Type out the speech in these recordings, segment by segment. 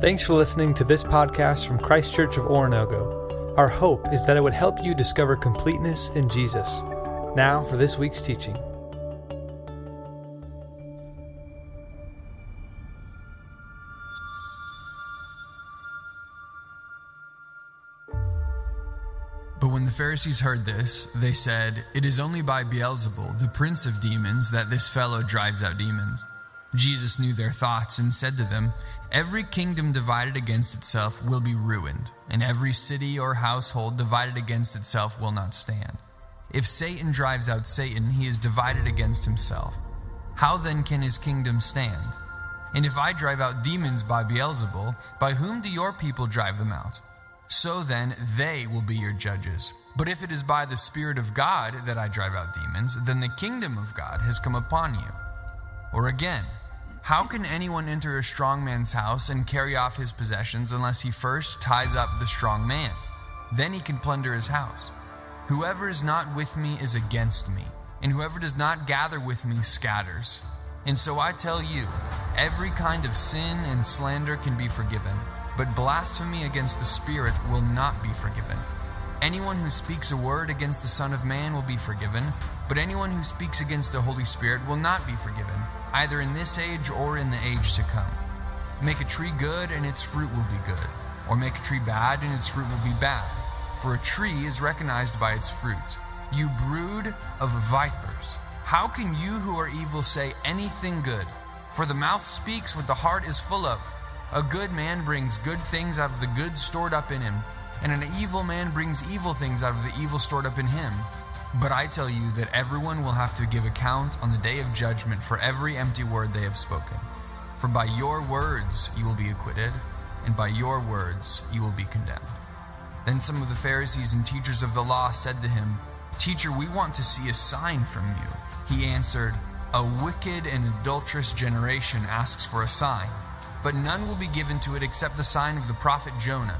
Thanks for listening to this podcast from Christ Church of Oronogo. Our hope is that it would help you discover completeness in Jesus. Now for this week's teaching. But when the Pharisees heard this, they said, It is only by Beelzebul, the prince of demons, that this fellow drives out demons. Jesus knew their thoughts and said to them, Every kingdom divided against itself will be ruined, and every city or household divided against itself will not stand. If Satan drives out Satan, he is divided against himself. How then can his kingdom stand? And if I drive out demons by Beelzebul, by whom do your people drive them out? So then they will be your judges. But if it is by the Spirit of God that I drive out demons, then the kingdom of God has come upon you. Or again, how can anyone enter a strong man's house and carry off his possessions unless he first ties up the strong man? Then he can plunder his house. Whoever is not with me is against me, and whoever does not gather with me scatters. And so I tell you, every kind of sin and slander can be forgiven, but blasphemy against the Spirit will not be forgiven. Anyone who speaks a word against the Son of Man will be forgiven, but anyone who speaks against the Holy Spirit will not be forgiven either in this age or in the age to come. Make a tree good, and its fruit will be good, or make a tree bad, and its fruit will be bad. For a tree is recognized by its fruit. You brood of vipers, how can you who are evil say anything good? For the mouth speaks what the heart is full of. A good man brings good things out of the good stored up in him, and an evil man brings evil things out of the evil stored up in him. But I tell you that everyone will have to give account on the day of judgment for every empty word they have spoken. For by your words you will be acquitted, and by your words you will be condemned. Then some of the Pharisees and teachers of the law said to him, Teacher, we want to see a sign from you. He answered, A wicked and adulterous generation asks for a sign, but none will be given to it except the sign of the prophet Jonah.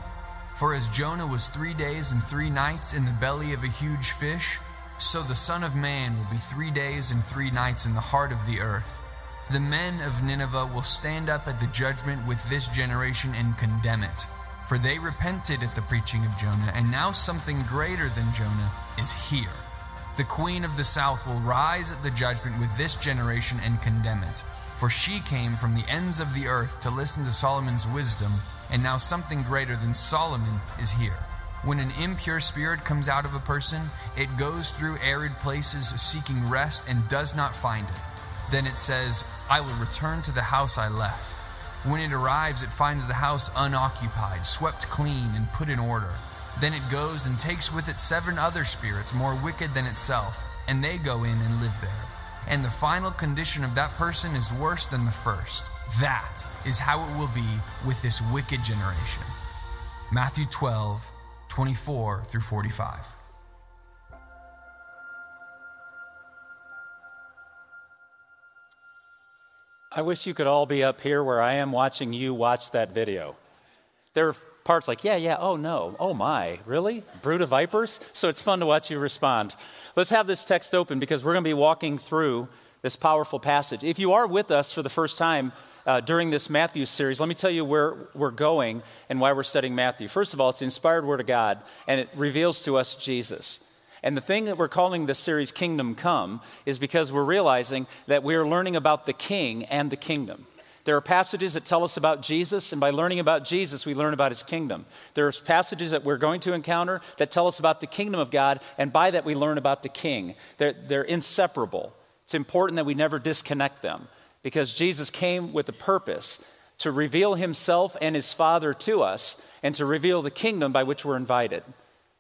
For as Jonah was three days and three nights in the belly of a huge fish, so the Son of Man will be three days and three nights in the heart of the earth. The men of Nineveh will stand up at the judgment with this generation and condemn it. For they repented at the preaching of Jonah, and now something greater than Jonah is here. The queen of the south will rise at the judgment with this generation and condemn it. For she came from the ends of the earth to listen to Solomon's wisdom, and now something greater than Solomon is here. When an impure spirit comes out of a person, it goes through arid places seeking rest and does not find it. Then it says, I will return to the house I left. When it arrives, it finds the house unoccupied, swept clean, and put in order. Then it goes and takes with it seven other spirits more wicked than itself, and they go in and live there. And the final condition of that person is worse than the first. That is how it will be with this wicked generation. Matthew 12, 24 through 45. I wish you could all be up here where I am watching you watch that video. There are parts like, yeah, yeah, oh no, oh my, really? Brood of vipers? So it's fun to watch you respond. Let's have this text open because we're going to be walking through this powerful passage. If you are with us for the first time uh, during this Matthew series, let me tell you where we're going and why we're studying Matthew. First of all, it's the inspired word of God, and it reveals to us Jesus. And the thing that we're calling this series Kingdom Come is because we're realizing that we're learning about the King and the kingdom. There are passages that tell us about Jesus, and by learning about Jesus, we learn about his kingdom. There are passages that we're going to encounter that tell us about the kingdom of God, and by that, we learn about the king. They're, they're inseparable. It's important that we never disconnect them because Jesus came with a purpose to reveal himself and his Father to us and to reveal the kingdom by which we're invited.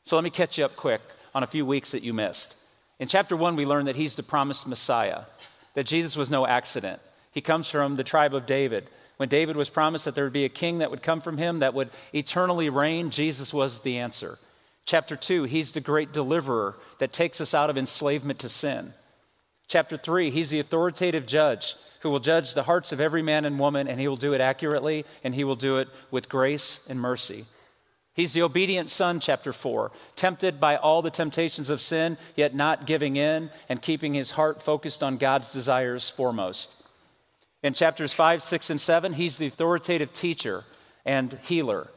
So let me catch you up quick on a few weeks that you missed. In chapter one, we learned that he's the promised Messiah, that Jesus was no accident. He comes from the tribe of David. When David was promised that there would be a king that would come from him that would eternally reign, Jesus was the answer. Chapter two, he's the great deliverer that takes us out of enslavement to sin. Chapter three, he's the authoritative judge who will judge the hearts of every man and woman, and he will do it accurately, and he will do it with grace and mercy. He's the obedient son, chapter 4, tempted by all the temptations of sin, yet not giving in and keeping his heart focused on God's desires foremost. In chapters 5, 6, and 7, he's the authoritative teacher, and healer.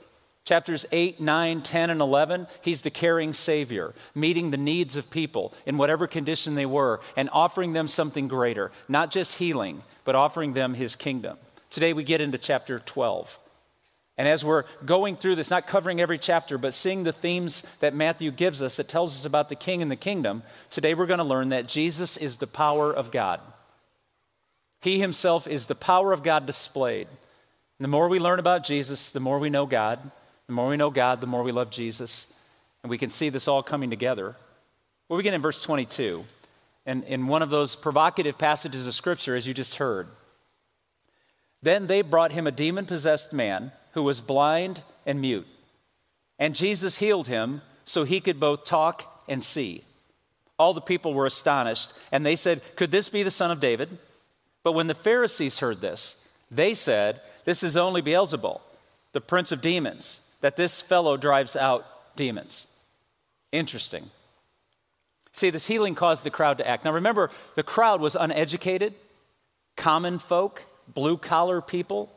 Chapters 8, 9, 10, and 11, he's the caring Savior, meeting the needs of people in whatever condition they were and offering them something greater, not just healing, but offering them his kingdom. Today we get into chapter 12. And as we're going through this, not covering every chapter, but seeing the themes that Matthew gives us that tells us about the king and the kingdom, today we're going to learn that Jesus is the power of God. He himself is the power of God displayed. And the more we learn about Jesus, the more we know God. The more we know God, the more we love Jesus. And we can see this all coming together. We'll begin in verse 22. And in one of those provocative passages of Scripture, as you just heard. Then they brought him a demon possessed man who was blind and mute. And Jesus healed him so he could both talk and see. All the people were astonished, and they said, Could this be the son of David? But when the Pharisees heard this, they said, This is only Beelzebul, the prince of demons, that this fellow drives out demons. Interesting. See, this healing caused the crowd to act. Now remember, the crowd was uneducated, common folk, blue collar people.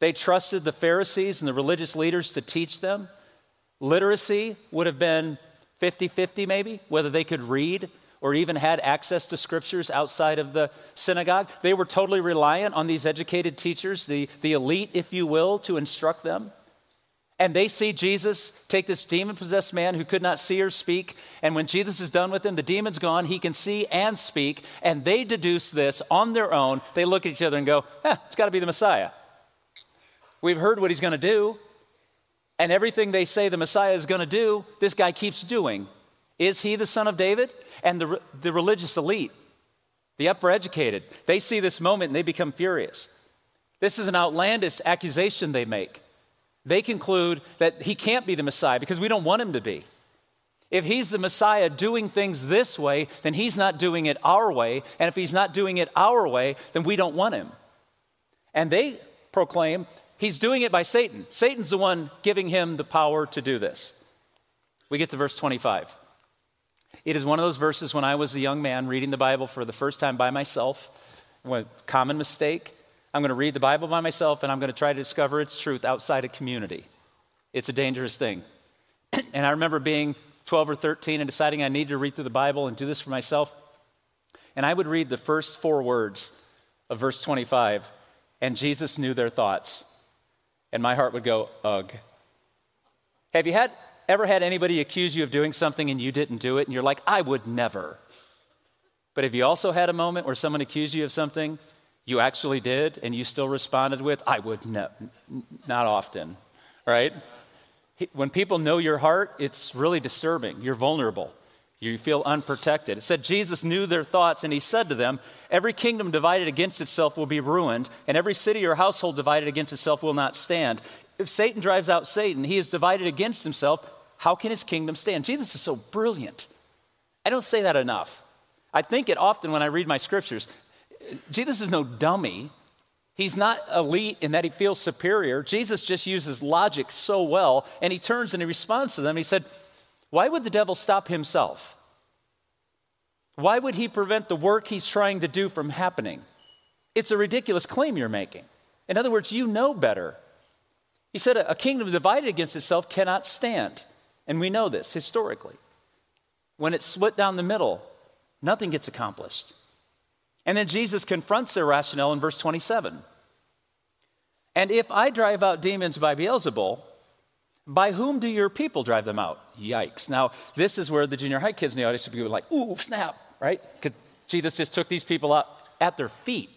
They trusted the Pharisees and the religious leaders to teach them. Literacy would have been 50 50, maybe, whether they could read or even had access to scriptures outside of the synagogue. They were totally reliant on these educated teachers, the, the elite, if you will, to instruct them. And they see Jesus take this demon possessed man who could not see or speak. And when Jesus is done with him, the demon's gone. He can see and speak. And they deduce this on their own. They look at each other and go, eh, it's got to be the Messiah. We've heard what he's going to do. And everything they say the Messiah is going to do, this guy keeps doing. Is he the son of David? And the, the religious elite, the upper educated, they see this moment and they become furious. This is an outlandish accusation they make. They conclude that he can't be the Messiah because we don't want him to be. If he's the Messiah doing things this way, then he's not doing it our way. And if he's not doing it our way, then we don't want him. And they proclaim he's doing it by Satan. Satan's the one giving him the power to do this. We get to verse 25. It is one of those verses when I was a young man reading the Bible for the first time by myself. Common mistake. I'm going to read the Bible by myself and I'm going to try to discover its truth outside a community. It's a dangerous thing. and I remember being 12 or 13 and deciding I needed to read through the Bible and do this for myself. And I would read the first four words of verse 25, and Jesus knew their thoughts. And my heart would go, ugh. Have you had ever had anybody accuse you of doing something and you didn't do it and you're like, I would never? But have you also had a moment where someone accused you of something you actually did and you still responded with, I would ne- not often, right? When people know your heart, it's really disturbing. You're vulnerable. You feel unprotected. It said Jesus knew their thoughts and he said to them, Every kingdom divided against itself will be ruined, and every city or household divided against itself will not stand. If Satan drives out Satan, he is divided against himself. How can his kingdom stand? Jesus is so brilliant. I don't say that enough. I think it often when I read my scriptures. Jesus is no dummy. He's not elite in that he feels superior. Jesus just uses logic so well, and he turns and he responds to them. He said, Why would the devil stop himself? Why would he prevent the work he's trying to do from happening? It's a ridiculous claim you're making. In other words, you know better. He said, A kingdom divided against itself cannot stand. And we know this historically. When it's split down the middle, nothing gets accomplished. And then Jesus confronts their rationale in verse 27. And if I drive out demons by Beelzebul, by whom do your people drive them out? Yikes. Now, this is where the junior high kids in the audience would be like, ooh, snap, right? Because Jesus just took these people out at their feet.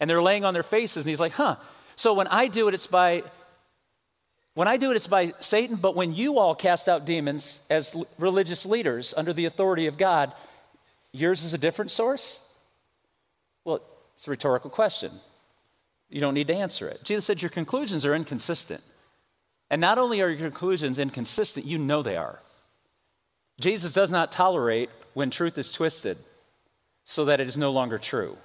And they're laying on their faces, and he's like, huh. So when I do it, it's by when I do it, it's by Satan, but when you all cast out demons as religious leaders under the authority of God, yours is a different source? Well, it's a rhetorical question. You don't need to answer it. Jesus said your conclusions are inconsistent. And not only are your conclusions inconsistent, you know they are. Jesus does not tolerate when truth is twisted so that it is no longer true,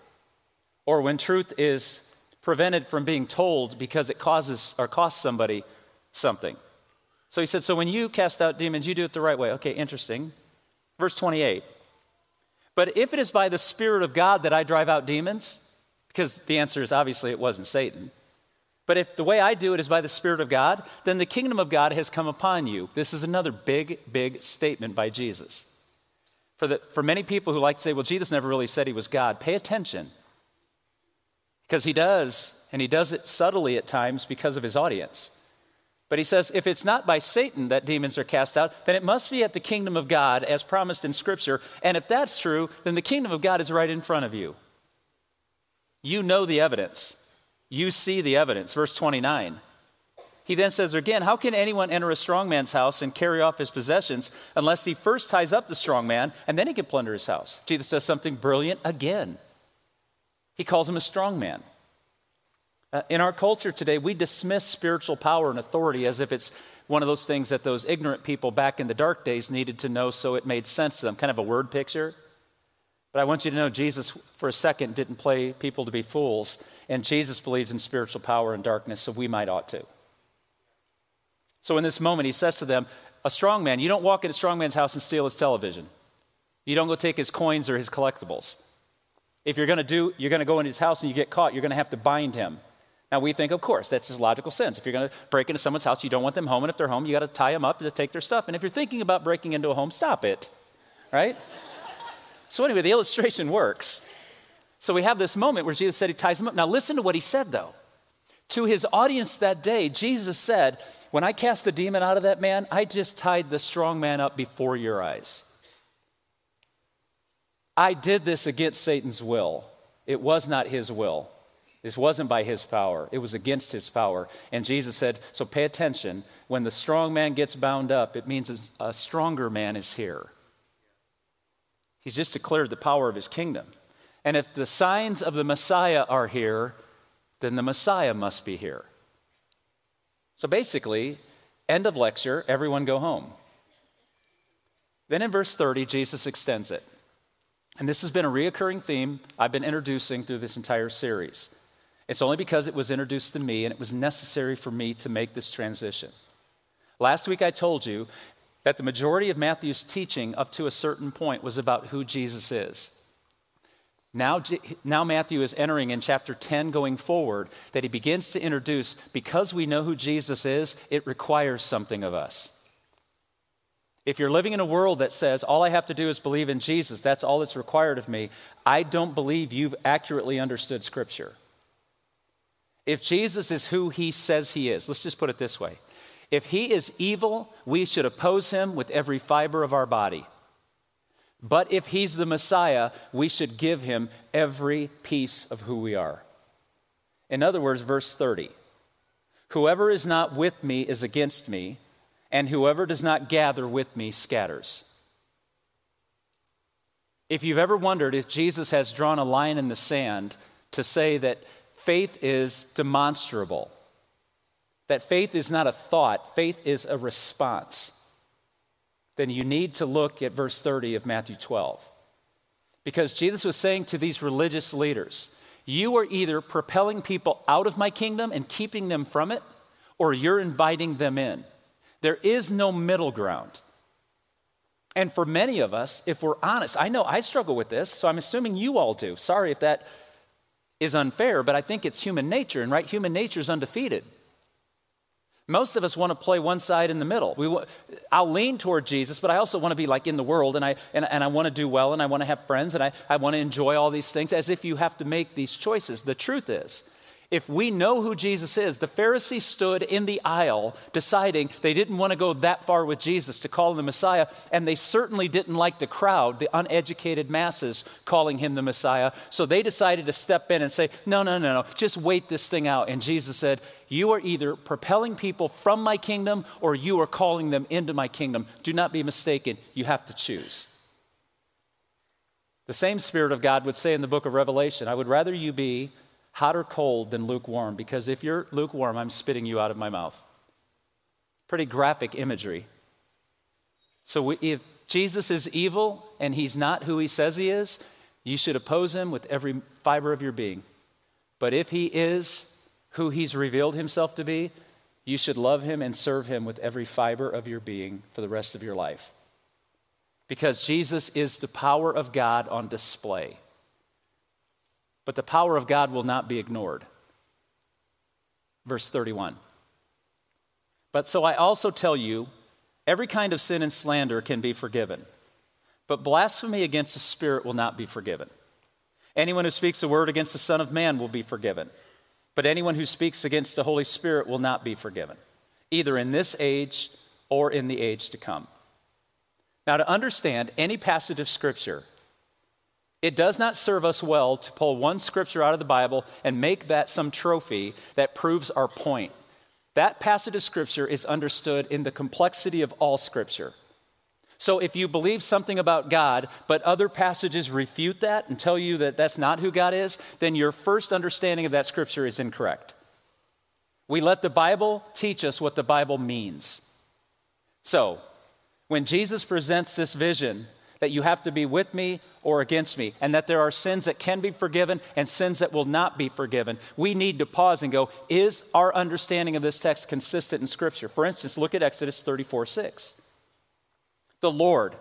or when truth is prevented from being told because it causes or costs somebody something. So he said, So when you cast out demons, you do it the right way. Okay, interesting. Verse 28 but if it is by the Spirit of God that I drive out demons, because the answer is obviously it wasn't Satan, But if the way I do it is by the Spirit of God, then the kingdom of God has come upon you. This is another big, big statement by Jesus. For, the, for many people who like to say, well, Jesus never really said he was God, pay attention. Because he does, and he does it subtly at times because of his audience. But he says, if it's not by Satan that demons are cast out, then it must be at the kingdom of God as promised in Scripture. And if that's true, then the kingdom of God is right in front of you. You know the evidence. You see the evidence. Verse 29. He then says again, How can anyone enter a strong man's house and carry off his possessions unless he first ties up the strong man and then he can plunder his house? Jesus does something brilliant again. He calls him a strong man. Uh, in our culture today, we dismiss spiritual power and authority as if it's one of those things that those ignorant people back in the dark days needed to know so it made sense to them, kind of a word picture. But I want you to know Jesus, for a second, didn't play people to be fools. And Jesus believes in spiritual power and darkness, so we might ought to. So in this moment, he says to them, A strong man, you don't walk in a strong man's house and steal his television. You don't go take his coins or his collectibles. If you're going to do, you're going to go in his house and you get caught, you're going to have to bind him. Now we think, of course, that's his logical sense. If you're going to break into someone's house, you don't want them home, and if they're home, you got to tie them up to take their stuff. And if you're thinking about breaking into a home, stop it, right? so anyway, the illustration works. So we have this moment where Jesus said he ties him up. Now listen to what he said, though. To his audience that day, Jesus said, When I cast the demon out of that man, I just tied the strong man up before your eyes. I did this against Satan's will. It was not his will. This wasn't by his power, it was against his power. And Jesus said, So pay attention. When the strong man gets bound up, it means a stronger man is here. He's just declared the power of his kingdom. And if the signs of the Messiah are here, then the Messiah must be here. So basically, end of lecture, everyone go home. Then in verse 30, Jesus extends it. And this has been a reoccurring theme I've been introducing through this entire series. It's only because it was introduced to me and it was necessary for me to make this transition. Last week I told you that the majority of Matthew's teaching up to a certain point was about who Jesus is. Now, now, Matthew is entering in chapter 10 going forward that he begins to introduce because we know who Jesus is, it requires something of us. If you're living in a world that says, all I have to do is believe in Jesus, that's all that's required of me, I don't believe you've accurately understood Scripture. If Jesus is who he says he is, let's just put it this way if he is evil, we should oppose him with every fiber of our body. But if he's the Messiah, we should give him every piece of who we are. In other words, verse 30 Whoever is not with me is against me, and whoever does not gather with me scatters. If you've ever wondered if Jesus has drawn a line in the sand to say that faith is demonstrable, that faith is not a thought, faith is a response then you need to look at verse 30 of Matthew 12. Because Jesus was saying to these religious leaders, You are either propelling people out of my kingdom and keeping them from it, or you're inviting them in. There is no middle ground. And for many of us, if we're honest, I know I struggle with this, so I'm assuming you all do. Sorry if that is unfair, but I think it's human nature, and right, human nature is undefeated. Most of us want to play one side in the middle. We, I'll lean toward Jesus, but I also want to be like in the world, and I, and, and I want to do well, and I want to have friends, and I, I want to enjoy all these things as if you have to make these choices. The truth is, if we know who Jesus is, the Pharisees stood in the aisle deciding they didn't want to go that far with Jesus to call him the Messiah, and they certainly didn't like the crowd, the uneducated masses, calling him the Messiah. So they decided to step in and say, No, no, no, no, just wait this thing out. And Jesus said, You are either propelling people from my kingdom or you are calling them into my kingdom. Do not be mistaken, you have to choose. The same Spirit of God would say in the book of Revelation, I would rather you be hot or cold than lukewarm, because if you're lukewarm, I'm spitting you out of my mouth. Pretty graphic imagery. So if Jesus is evil and he's not who he says he is, you should oppose him with every fiber of your being. But if he is who he's revealed himself to be, you should love him and serve him with every fiber of your being for the rest of your life. Because Jesus is the power of God on display. But the power of God will not be ignored. Verse 31. But so I also tell you, every kind of sin and slander can be forgiven, but blasphemy against the Spirit will not be forgiven. Anyone who speaks a word against the Son of Man will be forgiven, but anyone who speaks against the Holy Spirit will not be forgiven, either in this age or in the age to come. Now, to understand any passage of Scripture, it does not serve us well to pull one scripture out of the Bible and make that some trophy that proves our point. That passage of scripture is understood in the complexity of all scripture. So if you believe something about God, but other passages refute that and tell you that that's not who God is, then your first understanding of that scripture is incorrect. We let the Bible teach us what the Bible means. So, when Jesus presents this vision that you have to be with me or against me, and that there are sins that can be forgiven and sins that will not be forgiven. We need to pause and go, is our understanding of this text consistent in Scripture? For instance, look at Exodus 34 6. The Lord,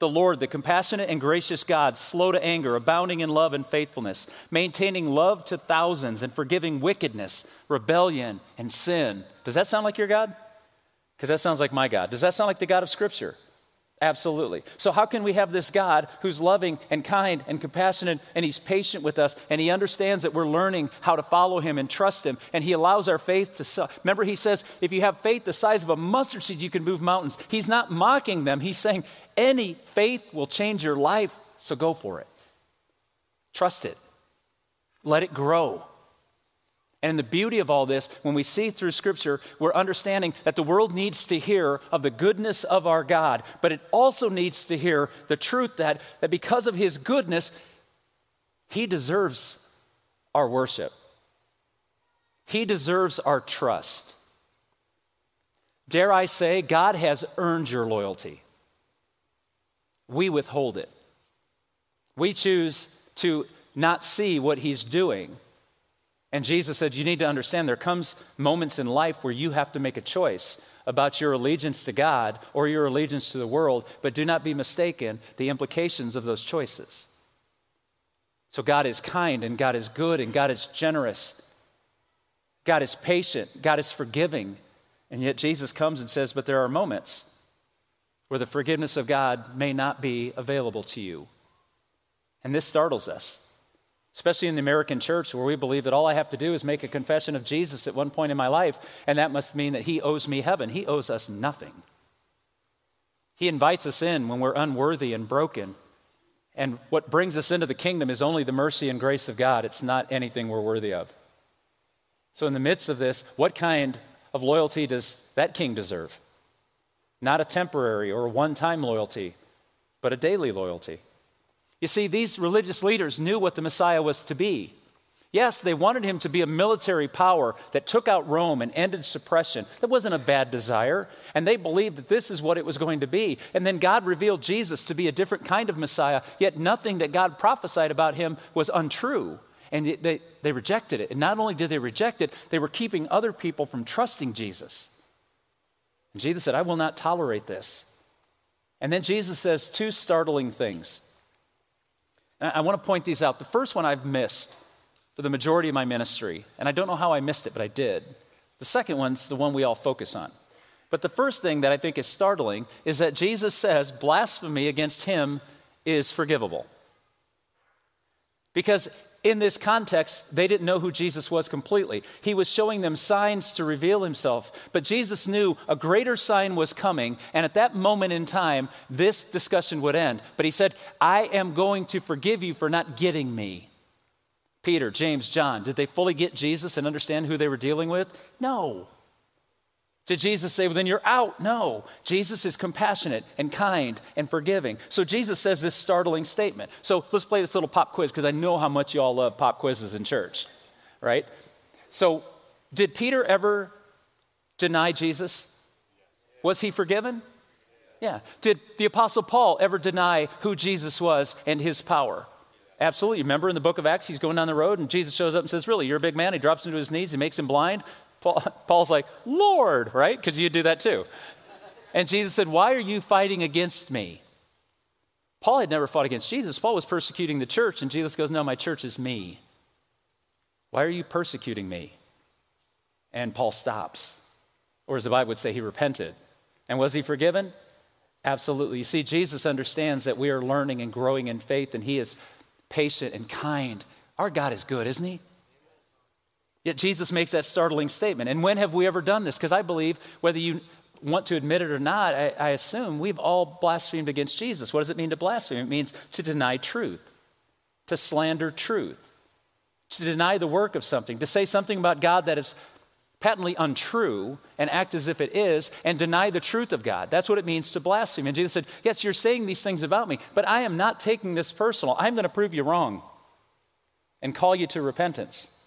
the Lord, the compassionate and gracious God, slow to anger, abounding in love and faithfulness, maintaining love to thousands, and forgiving wickedness, rebellion, and sin. Does that sound like your God? Because that sounds like my God. Does that sound like the God of Scripture? Absolutely. So, how can we have this God who's loving and kind and compassionate and he's patient with us and he understands that we're learning how to follow him and trust him and he allows our faith to. Remember, he says, if you have faith the size of a mustard seed, you can move mountains. He's not mocking them, he's saying, any faith will change your life, so go for it. Trust it, let it grow. And the beauty of all this, when we see through Scripture, we're understanding that the world needs to hear of the goodness of our God, but it also needs to hear the truth that, that because of His goodness, He deserves our worship. He deserves our trust. Dare I say, God has earned your loyalty. We withhold it. We choose to not see what He's doing and Jesus said, You need to understand there comes moments in life where you have to make a choice about your allegiance to God or your allegiance to the world, but do not be mistaken the implications of those choices. So God is kind and God is good and God is generous. God is patient, God is forgiving. And yet Jesus comes and says, But there are moments where the forgiveness of God may not be available to you. And this startles us especially in the American church where we believe that all I have to do is make a confession of Jesus at one point in my life, and that must mean that He owes me heaven. He owes us nothing. He invites us in when we're unworthy and broken. And what brings us into the kingdom is only the mercy and grace of God. It's not anything we're worthy of. So, in the midst of this, what kind of loyalty does that king deserve? Not a temporary or one time loyalty, but a daily loyalty. You see, these religious leaders knew what the Messiah was to be. Yes, they wanted him to be a military power that took out Rome and ended suppression. That wasn't a bad desire. And they believed that this is what it was going to be. And then God revealed Jesus to be a different kind of Messiah, yet nothing that God prophesied about him was untrue. And they, they rejected it. And not only did they reject it, they were keeping other people from trusting Jesus. And Jesus said, I will not tolerate this. And then Jesus says two startling things. I want to point these out. The first one I've missed for the majority of my ministry, and I don't know how I missed it, but I did. The second one's the one we all focus on. But the first thing that I think is startling is that Jesus says blasphemy against him is forgivable. Because in this context, they didn't know who Jesus was completely. He was showing them signs to reveal himself, but Jesus knew a greater sign was coming, and at that moment in time, this discussion would end. But he said, I am going to forgive you for not getting me. Peter, James, John, did they fully get Jesus and understand who they were dealing with? No. Did Jesus say, well, then you're out? No. Jesus is compassionate and kind and forgiving. So Jesus says this startling statement. So let's play this little pop quiz because I know how much you all love pop quizzes in church, right? So, did Peter ever deny Jesus? Was he forgiven? Yeah. Did the Apostle Paul ever deny who Jesus was and his power? Absolutely. Remember in the book of Acts, he's going down the road and Jesus shows up and says, Really, you're a big man. He drops him to his knees, he makes him blind. Paul, Paul's like, Lord, right? Because you do that too. And Jesus said, Why are you fighting against me? Paul had never fought against Jesus. Paul was persecuting the church, and Jesus goes, No, my church is me. Why are you persecuting me? And Paul stops. Or as the Bible would say, he repented. And was he forgiven? Absolutely. You see, Jesus understands that we are learning and growing in faith, and he is patient and kind. Our God is good, isn't he? Yet Jesus makes that startling statement. And when have we ever done this? Because I believe, whether you want to admit it or not, I, I, assume we've all blasphemed against Jesus. What does it mean to blaspheme? It means to deny truth, to slander truth, to deny the work of something, to say something about God that is patently untrue and act as if it is and deny the truth of God. That's what it means to blaspheme. And Jesus said, Yes, you're saying these things about me, but I am not taking this personal. I'm going to prove you wrong and call you to repentance.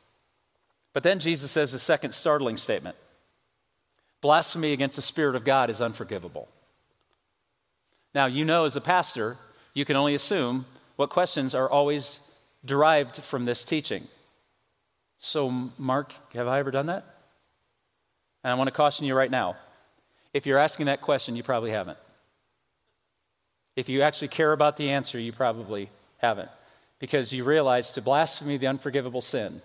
But then Jesus says a second startling statement blasphemy against the Spirit of God is unforgivable. Now, you know, as a pastor, you can only assume what questions are always derived from this teaching. So, Mark, have I ever done that? And I want to caution you right now. If you're asking that question, you probably haven't. If you actually care about the answer, you probably haven't. Because you realize to blaspheme the unforgivable sin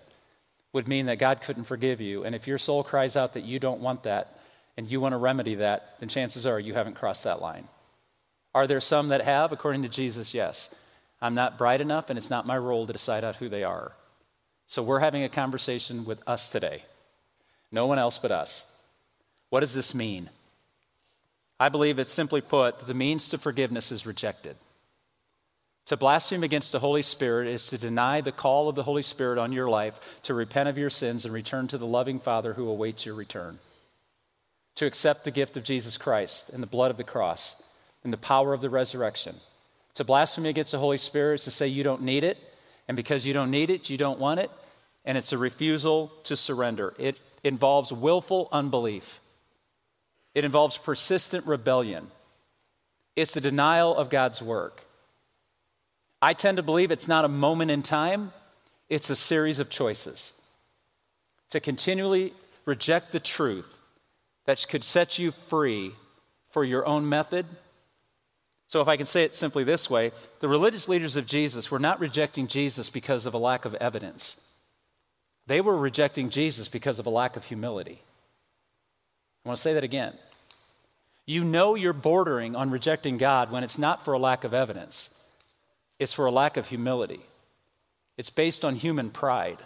would mean that God couldn't forgive you. And if your soul cries out that you don't want that and you want to remedy that, then chances are you haven't crossed that line. Are there some that have? According to Jesus, yes. I'm not bright enough, and it's not my role to decide out who they are. So we're having a conversation with us today. No one else but us. What does this mean? I believe it's simply put, the means to forgiveness is rejected. To blaspheme against the Holy Spirit is to deny the call of the Holy Spirit on your life to repent of your sins and return to the loving Father who awaits your return. To accept the gift of Jesus Christ and the blood of the cross and the power of the resurrection. To blaspheme against the Holy Spirit is to say you don't need it, and because you don't need it, you don't want it, and it's a refusal to surrender. It involves willful unbelief, it involves persistent rebellion, it's a denial of God's work. I tend to believe it's not a moment in time, it's a series of choices. To continually reject the truth that could set you free for your own method. So, if I can say it simply this way, the religious leaders of Jesus were not rejecting Jesus because of a lack of evidence. They were rejecting Jesus because of a lack of humility. I want to say that again. You know you're bordering on rejecting God when it's not for a lack of evidence. It's for a lack of humility. It's based on human pride.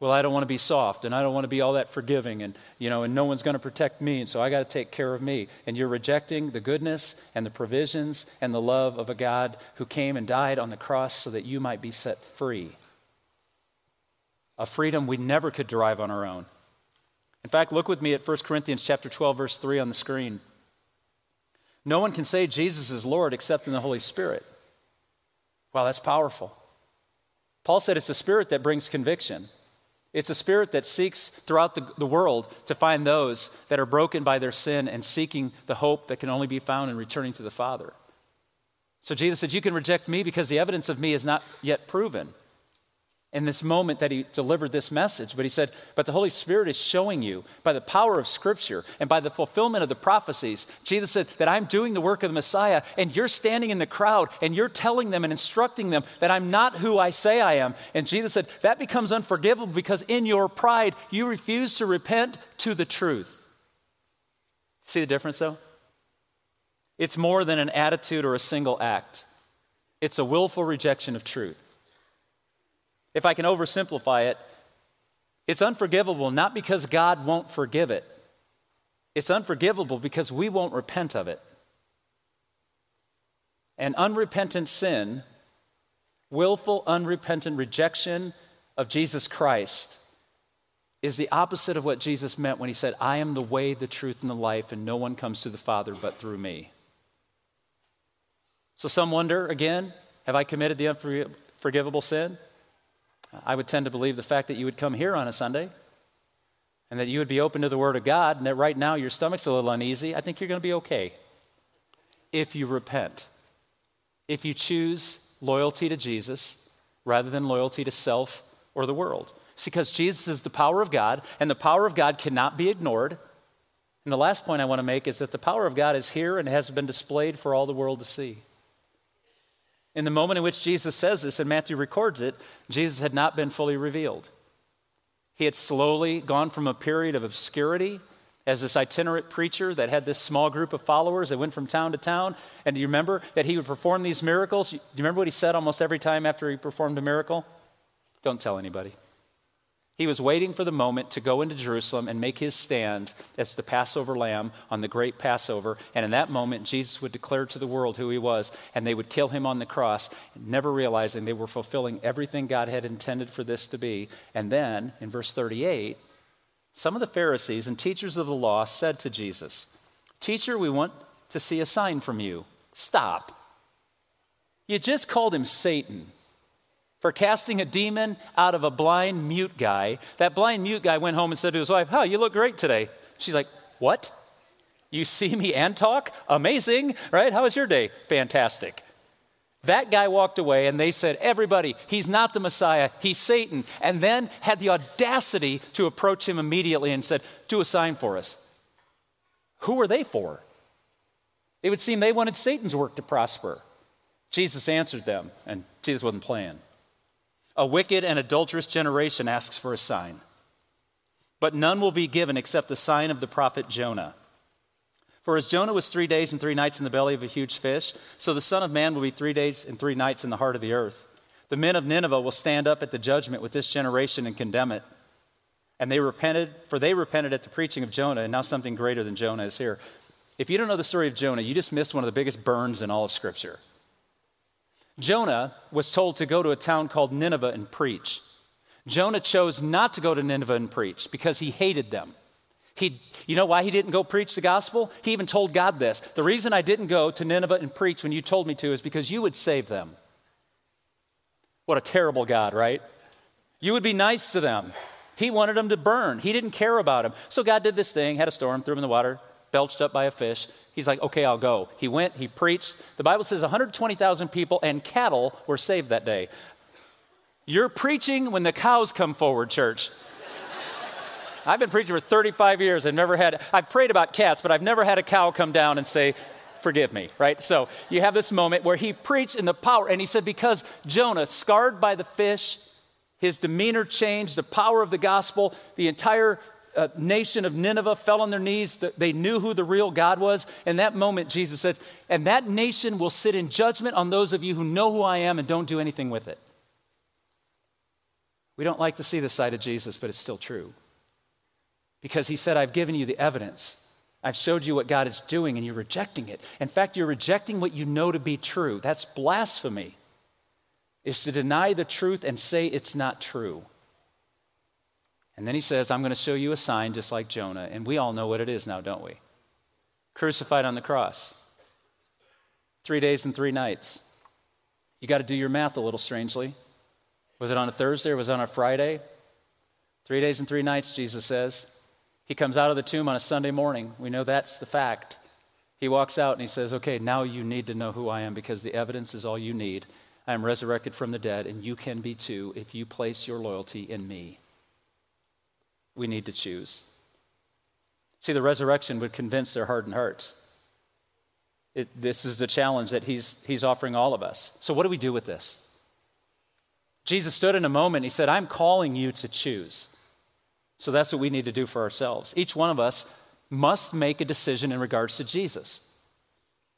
Well, I don't want to be soft and I don't want to be all that forgiving and you know and no one's going to protect me and so I got to take care of me. And you're rejecting the goodness and the provisions and the love of a God who came and died on the cross so that you might be set free. A freedom we never could derive on our own. In fact, look with me at 1 Corinthians chapter 12 verse 3 on the screen. No one can say Jesus is Lord except in the Holy Spirit. Wow, that's powerful. Paul said it's the Spirit that brings conviction. It's a spirit that seeks throughout the, the world to find those that are broken by their sin and seeking the hope that can only be found in returning to the Father. So Jesus said, You can reject me because the evidence of me is not yet proven in this moment that he delivered this message. But he said, But the Holy Spirit is showing you by the power of Scripture and by the fulfillment of the prophecies. Jesus said that I'm doing the work of the Messiah, and you're standing in the crowd and you're telling them and instructing them that I'm not who I say I am. And Jesus said, That becomes unforgivable because in your pride, you refuse to repent to the truth. See the difference though? It's more than an attitude or a single act, it's a willful rejection of truth. If I can oversimplify it, it's unforgivable not because God won't forgive it, it's unforgivable because we won't repent of it. And unrepentant sin, willful, unrepentant rejection of Jesus Christ, is the opposite of what Jesus meant when he said, I am the way, the truth, and the life, and no one comes to the Father but through me. So some wonder again, have I committed the unforgivable sin? I would tend to believe the fact that you would come here on a Sunday and that you would be open to the Word of God and that right now your stomach's a little uneasy, I think you're going to be okay if you repent. If you choose loyalty to Jesus rather than loyalty to self or the world. It's because Jesus is the power of God, and the power of God cannot be ignored. And the last point I want to make is that the power of God is here and has been displayed for all the world to see. In the moment in which Jesus says this, and Matthew records it, Jesus had not been fully revealed. He had slowly gone from a period of obscurity as this itinerant preacher that had this small group of followers that went from town to town. And do you remember that he would perform these miracles? Do you remember what he said almost every time after he performed a miracle? Don't tell anybody. He was waiting for the moment to go into Jerusalem and make his stand as the Passover lamb on the great Passover. And in that moment, Jesus would declare to the world who he was, and they would kill him on the cross, never realizing they were fulfilling everything God had intended for this to be. And then, in verse 38, some of the Pharisees and teachers of the law said to Jesus, Teacher, we want to see a sign from you. Stop. You just called him Satan for casting a demon out of a blind mute guy. That blind mute guy went home and said to his wife, Oh, you look great today. She's like, What? You see me and talk? Amazing, right? How was your day? Fantastic. That guy walked away and they said, Everybody, he's not the Messiah, he's Satan. And then had the audacity to approach him immediately and said, Do a sign for us. Who were they for? It would seem they wanted Satan's work to prosper. Jesus answered them, and Jesus wasn't playing. A wicked and adulterous generation asks for a sign, but none will be given except the sign of the prophet Jonah. For as Jonah was three days and three nights in the belly of a huge fish, so the Son of Man will be three days and three nights in the heart of the earth. The men of Nineveh will stand up at the judgment with this generation and condemn it. And they repented, for they repented at the preaching of Jonah, and now something greater than Jonah is here. If you don't know the story of Jonah, you just missed one of the biggest burns in all of Scripture. Jonah was told to go to a town called Nineveh and preach. Jonah chose not to go to Nineveh and preach because he hated them. He, you know why he didn't go preach the gospel? He even told God this The reason I didn't go to Nineveh and preach when you told me to is because you would save them. What a terrible God, right? You would be nice to them. He wanted them to burn. He didn't care about them. So God did this thing, had a storm, threw them in the water, belched up by a fish. He's like, okay, I'll go. He went, he preached. The Bible says 120,000 people and cattle were saved that day. You're preaching when the cows come forward, church. I've been preaching for 35 years and never had, I've prayed about cats, but I've never had a cow come down and say, forgive me, right? So you have this moment where he preached in the power, and he said, because Jonah, scarred by the fish, his demeanor changed, the power of the gospel, the entire uh, nation of Nineveh fell on their knees. They knew who the real God was. In that moment, Jesus said, And that nation will sit in judgment on those of you who know who I am and don't do anything with it. We don't like to see the side of Jesus, but it's still true. Because he said, I've given you the evidence. I've showed you what God is doing, and you're rejecting it. In fact, you're rejecting what you know to be true. That's blasphemy, is to deny the truth and say it's not true. And then he says, I'm going to show you a sign just like Jonah. And we all know what it is now, don't we? Crucified on the cross. Three days and three nights. You got to do your math a little strangely. Was it on a Thursday or was it on a Friday? Three days and three nights, Jesus says. He comes out of the tomb on a Sunday morning. We know that's the fact. He walks out and he says, Okay, now you need to know who I am because the evidence is all you need. I am resurrected from the dead, and you can be too if you place your loyalty in me we need to choose. See, the resurrection would convince their hardened hearts. It, this is the challenge that he's, he's offering all of us. So, what do we do with this? Jesus stood in a moment. He said, I'm calling you to choose. So, that's what we need to do for ourselves. Each one of us must make a decision in regards to Jesus.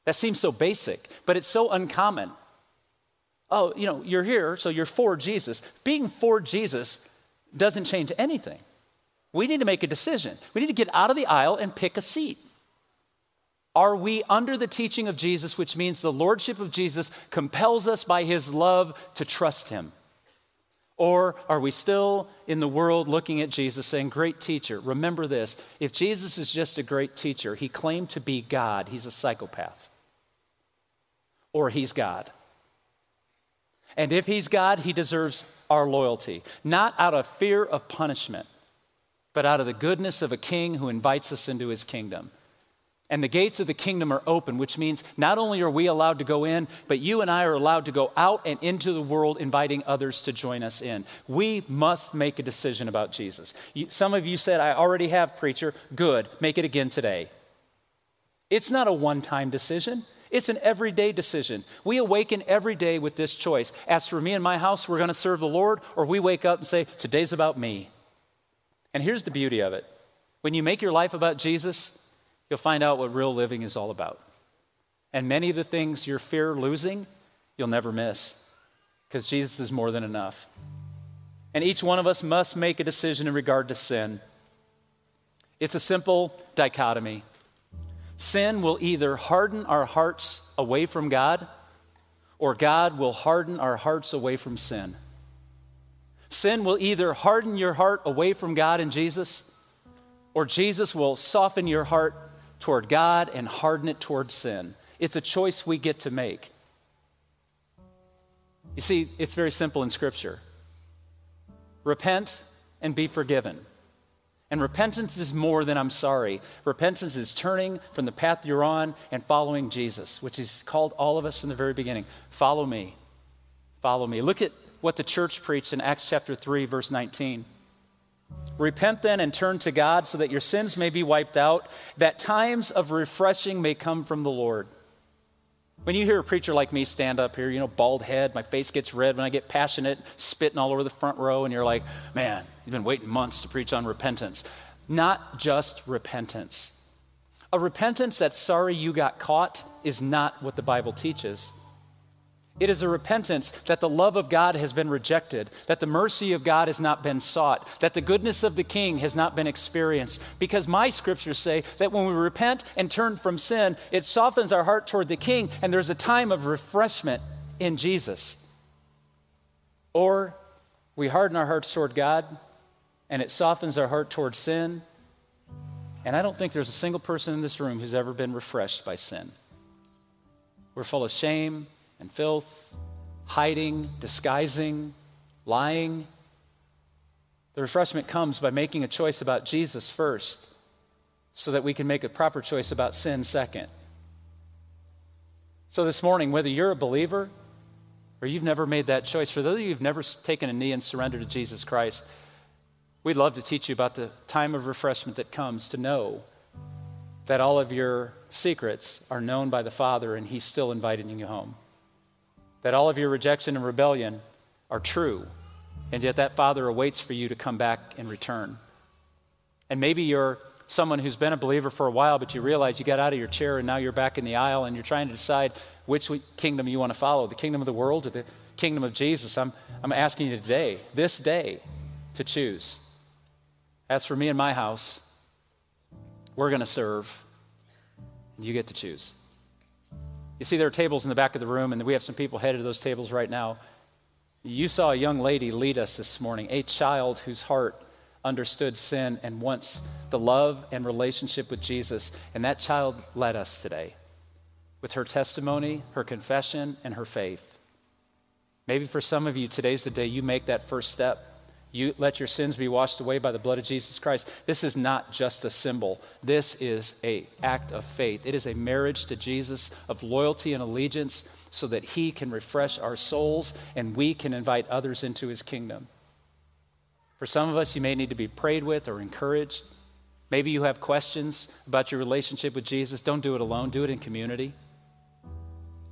That seems so basic, but it's so uncommon. Oh, you know, you're here, so you're for Jesus. Being for Jesus doesn't change anything. We need to make a decision. We need to get out of the aisle and pick a seat. Are we under the teaching of Jesus, which means the lordship of Jesus compels us by his love to trust him? Or are we still in the world looking at Jesus saying, Great teacher? Remember this if Jesus is just a great teacher, he claimed to be God, he's a psychopath. Or he's God. And if he's God, he deserves our loyalty, not out of fear of punishment, but out of the goodness of a king who invites us into his kingdom. And the gates of the kingdom are open, which means not only are we allowed to go in, but you and I are allowed to go out and into the world inviting others to join us in. We must make a decision about Jesus. You, some of you said, I already have, preacher. Good, make it again today. It's not a one time decision. It's an everyday decision. We awaken every day with this choice. As for me and my house, we're going to serve the Lord, or we wake up and say, Today's about me. And here's the beauty of it when you make your life about Jesus, you'll find out what real living is all about. And many of the things you fear losing, you'll never miss because Jesus is more than enough. And each one of us must make a decision in regard to sin. It's a simple dichotomy. Sin will either harden our hearts away from God, or God will harden our hearts away from sin. Sin will either harden your heart away from God and Jesus, or Jesus will soften your heart toward God and harden it toward sin. It's a choice we get to make. You see, it's very simple in Scripture repent and be forgiven. And repentance is more than I'm sorry. Repentance is turning from the path you're on and following Jesus, which He's called all of us from the very beginning. Follow me. Follow me. Look at what the church preached in Acts chapter 3, verse 19. Repent then and turn to God so that your sins may be wiped out, that times of refreshing may come from the Lord. When you hear a preacher like me stand up here, you know, bald head, my face gets red when I get passionate, spitting all over the front row, and you're like, man, you've been waiting months to preach on repentance. Not just repentance. A repentance that's sorry you got caught is not what the Bible teaches. It is a repentance that the love of God has been rejected, that the mercy of God has not been sought, that the goodness of the King has not been experienced. Because my scriptures say that when we repent and turn from sin, it softens our heart toward the King, and there's a time of refreshment in Jesus. Or we harden our hearts toward God, and it softens our heart toward sin. And I don't think there's a single person in this room who's ever been refreshed by sin. We're full of shame and filth, hiding, disguising, lying. The refreshment comes by making a choice about Jesus first so that we can make a proper choice about sin second. So, this morning, whether you're a believer or you've never made that choice, for those of you who've never taken a knee and surrendered to Jesus Christ, we'd love to teach you about the time of refreshment that comes to know that all of your secrets are known by the Father and He's still inviting you home that all of your rejection and rebellion are true, and yet that Father awaits for you to come back and return. And maybe you're someone who's been a believer for a while, but you realize you got out of your chair and now you're back in the aisle and you're trying to decide which kingdom you want to follow the kingdom of the world or the kingdom of Jesus. I'm, I'm asking you today, this day, to choose. As for me and my house, we're going to serve, and you get to choose. You see, there are tables in the back of the room, and we have some people headed to those tables right now. You saw a young lady lead us this morning, a child whose heart understood sin and wants the love and relationship with Jesus. And that child led us today with her testimony, her confession, and her faith. Maybe for some of you, today's the day you make that first step you let your sins be washed away by the blood of Jesus Christ. This is not just a symbol. This is a act of faith. It is a marriage to Jesus of loyalty and allegiance so that he can refresh our souls and we can invite others into his kingdom. For some of us, you may need to be prayed with or encouraged. Maybe you have questions about your relationship with Jesus. Don't do it alone, do it in community.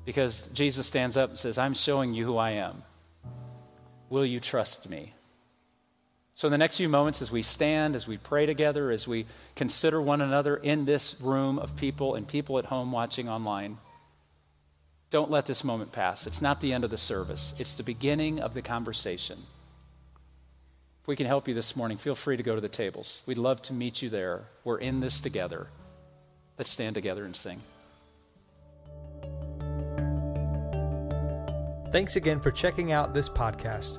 Because Jesus stands up and says, I'm showing you who I am. Will you trust me? So, in the next few moments, as we stand, as we pray together, as we consider one another in this room of people and people at home watching online, don't let this moment pass. It's not the end of the service, it's the beginning of the conversation. If we can help you this morning, feel free to go to the tables. We'd love to meet you there. We're in this together. Let's stand together and sing. Thanks again for checking out this podcast.